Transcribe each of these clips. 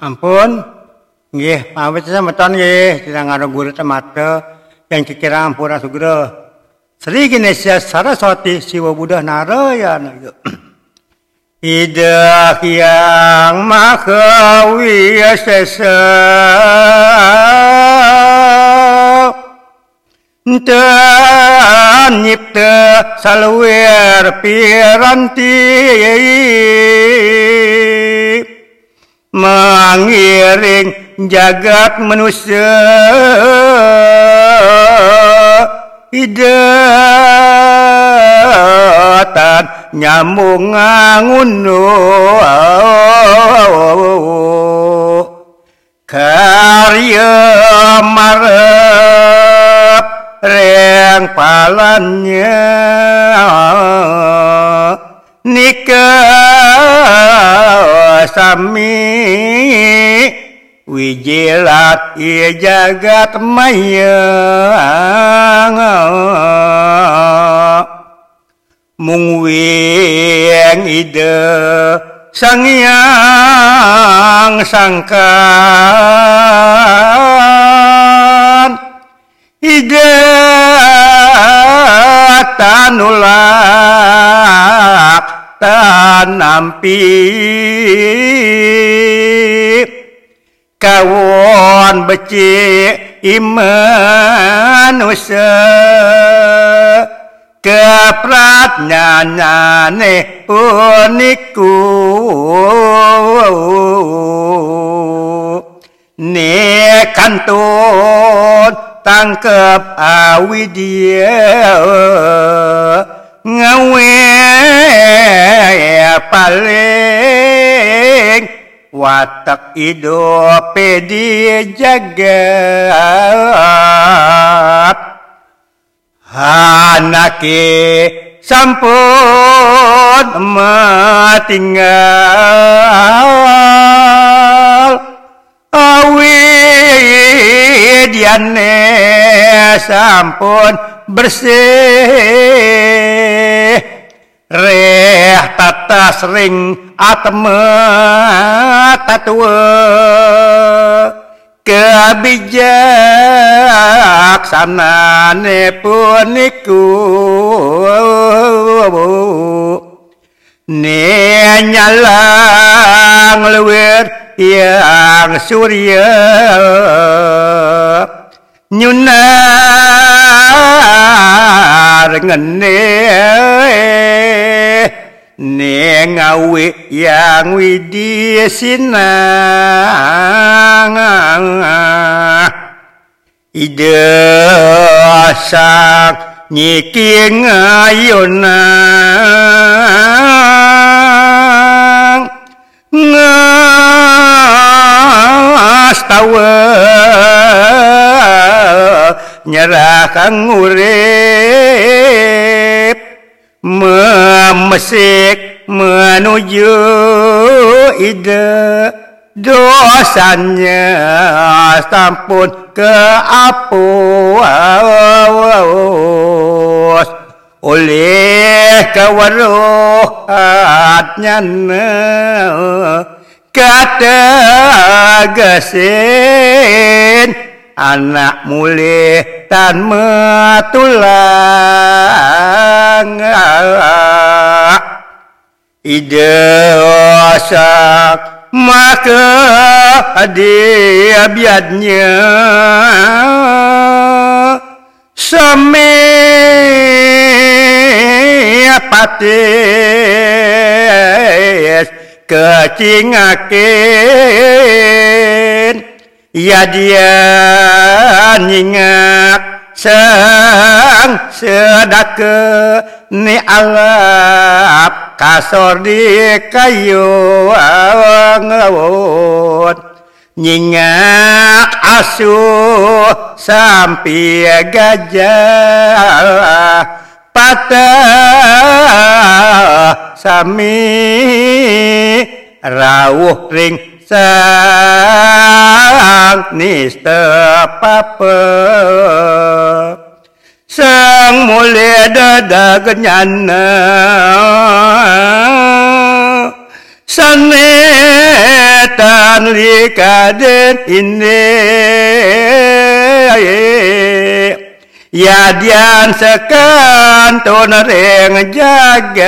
Ampun. Nggih, pamit semeton nggih, sirang karo guru temate yang kikira ampura sugro. Sri Ganesha Saraswati Siwa Buddha Narayana. Ida yang maha wiyasesa Dan nyipta salwer piranti Mengiring jagat manusia. Idatan nyambung ngunu Wijilat iya jagat maya Mung wiyeng ide sang yang sangkan. Ide tanulak tanampi kawon becik imanusia keprat nyanyane uniku ne kantun tangkep awi dia. Ngawe paling watak hidup di jagat anake sampun matinggal awi diane sampun bersih reh tata sering atma tatwa kebijaksanane puniku. Ne nyalang luwir yang surya. Nyunar ngene ne ngawi yang widi sinang. Ide sak nyiki ngayunang ngastawa nyerah kang urip. Memesik menuju ide. Dosanya sampun ke apus oleh kewaruhatnya kata gesin anak mulih tan metulang ide osak maka dia biadnya. Sami patis kecingakin. Ya dia nyingak sang sedake ni alap kasor di kayu ngawut nyingak asuh sampai gajah. Patah sami rawuh ring sang nista papa sang mulia dada kenyana saneta dan likaden ini Yadian sekan reng jagat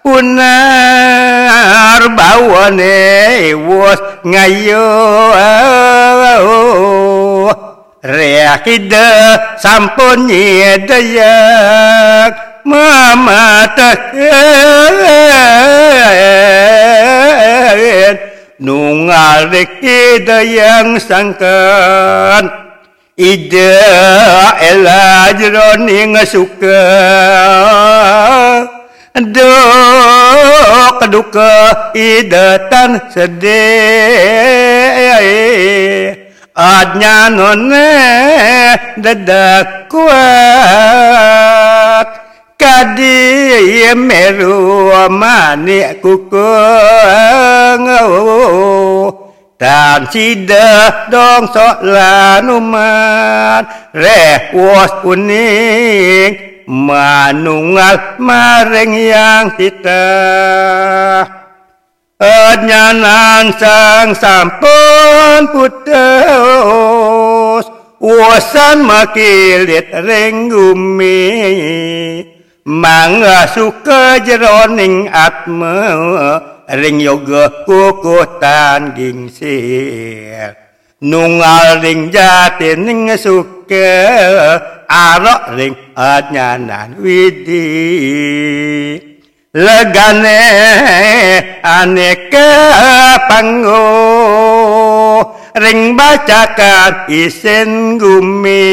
punar bawane wos ngayo Reakida sampun nyedayak mama nungal kita yang sangkan ida ela jeroning suka dok duka ida tan sedih mani kuku tan sida dong sok lanuman re was kuning manungal maring yang kita Nyanan sang sampun putus Wasan makilit ring gumi. Mangga suka jeroning atma ring yoga kukutan gingsir. Nungal ring jatining suka arok ring adnyanan widi legane aneka pango. Ring bacakan isen gumi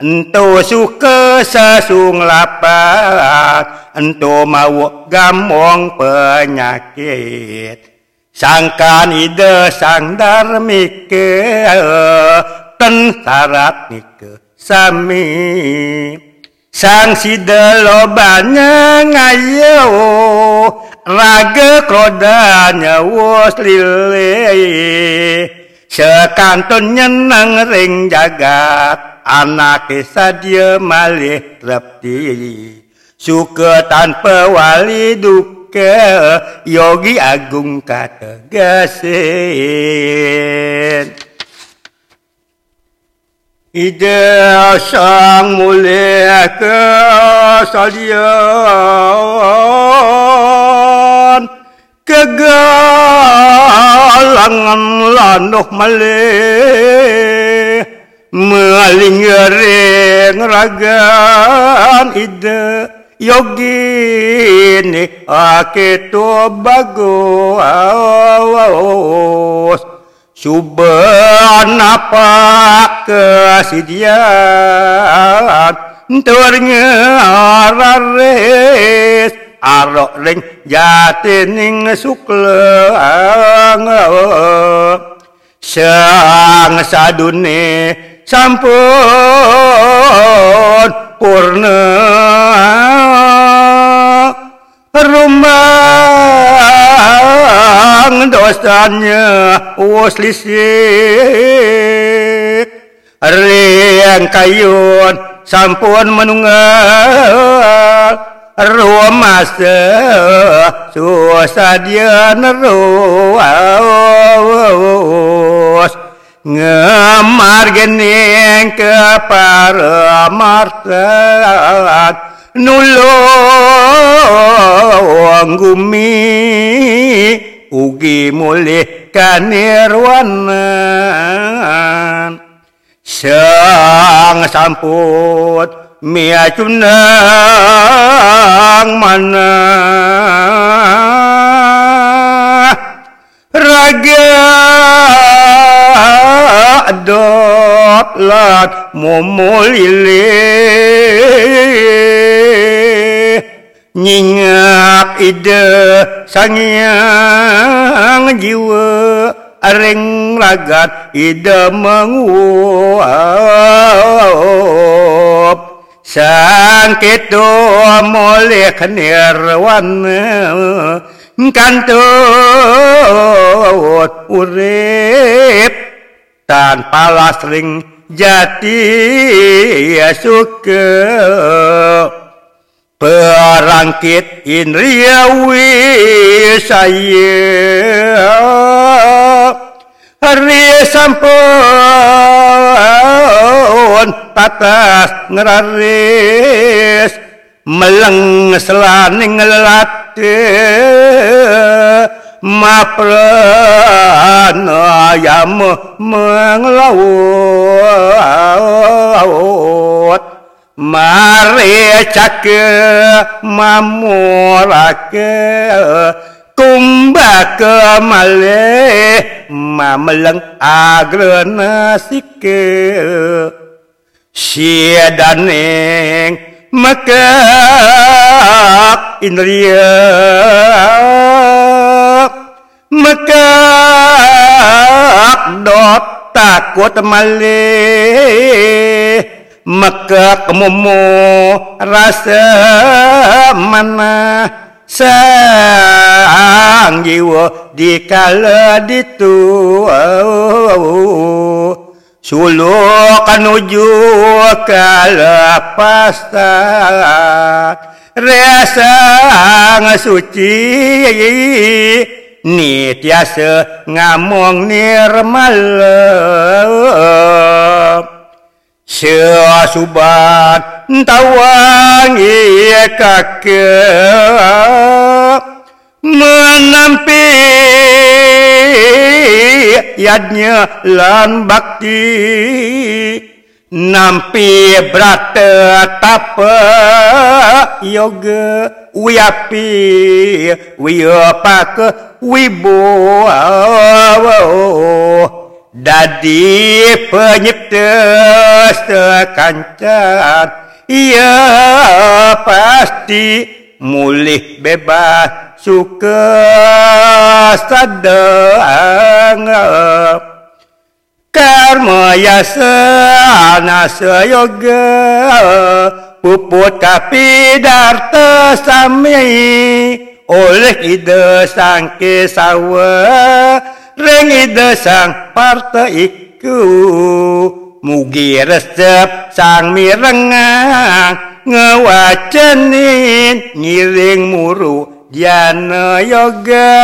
Ento suka sasung lapat Ento mau gamong penyakit. Sangkan ide sang darmike Tensarat nike sami Sang sida lobanya ngayo Raga krodanya wos lile. Sekantun nyenang ring jagat anak sadia malih repti. Suka tanpa wali duka yogi agung kata gasin ide sang mulia salian. Kegalangan lanuh malih. Maling reng ragan. Ide yogi ni ake to bago awas suban apa kesidian ternyarares arok ring jatining sukle sang sadune sampun purna dosanya waslisik riang kayun sampun menunggal rumah susah dia neruas ngemar gening ke para gumi ugi mulih kanirwanan sang samput miacunang mana. Raga dot lat momolile nyingak ide sangyang jiwa areng ragat ide menguap. Sang keto moleh kenirwan kantut urip. Tanpa lasring jati suka Perangkit inriawi saya Hari sampun tatas ngeraris Meleng selaning latih Maprana yam mengelawat Mari cake mamurake kumbake malih mameleng agrena sike. Siedaning mekak indriya mekak dot takut malih maka kemumu rasa mana sang jiwa di kala ditu sulu kanuju kala pasat rasa ngasuci ni tiasa ngamong nirmal Sia subat tawangi kake menampi yadnya lan bakti. Nampi brata tapa yoga wiapi. Wiapak wibo Dadi penyipta sekancan Ia pasti mulih bebas suka sadang. Karma yasa nasa yoga Puput kapi darta Oleh ide sangke sawah Rengi desang parta iku. Mugi resep sang mirengang Ngewacenin ngiring muru Jana yoga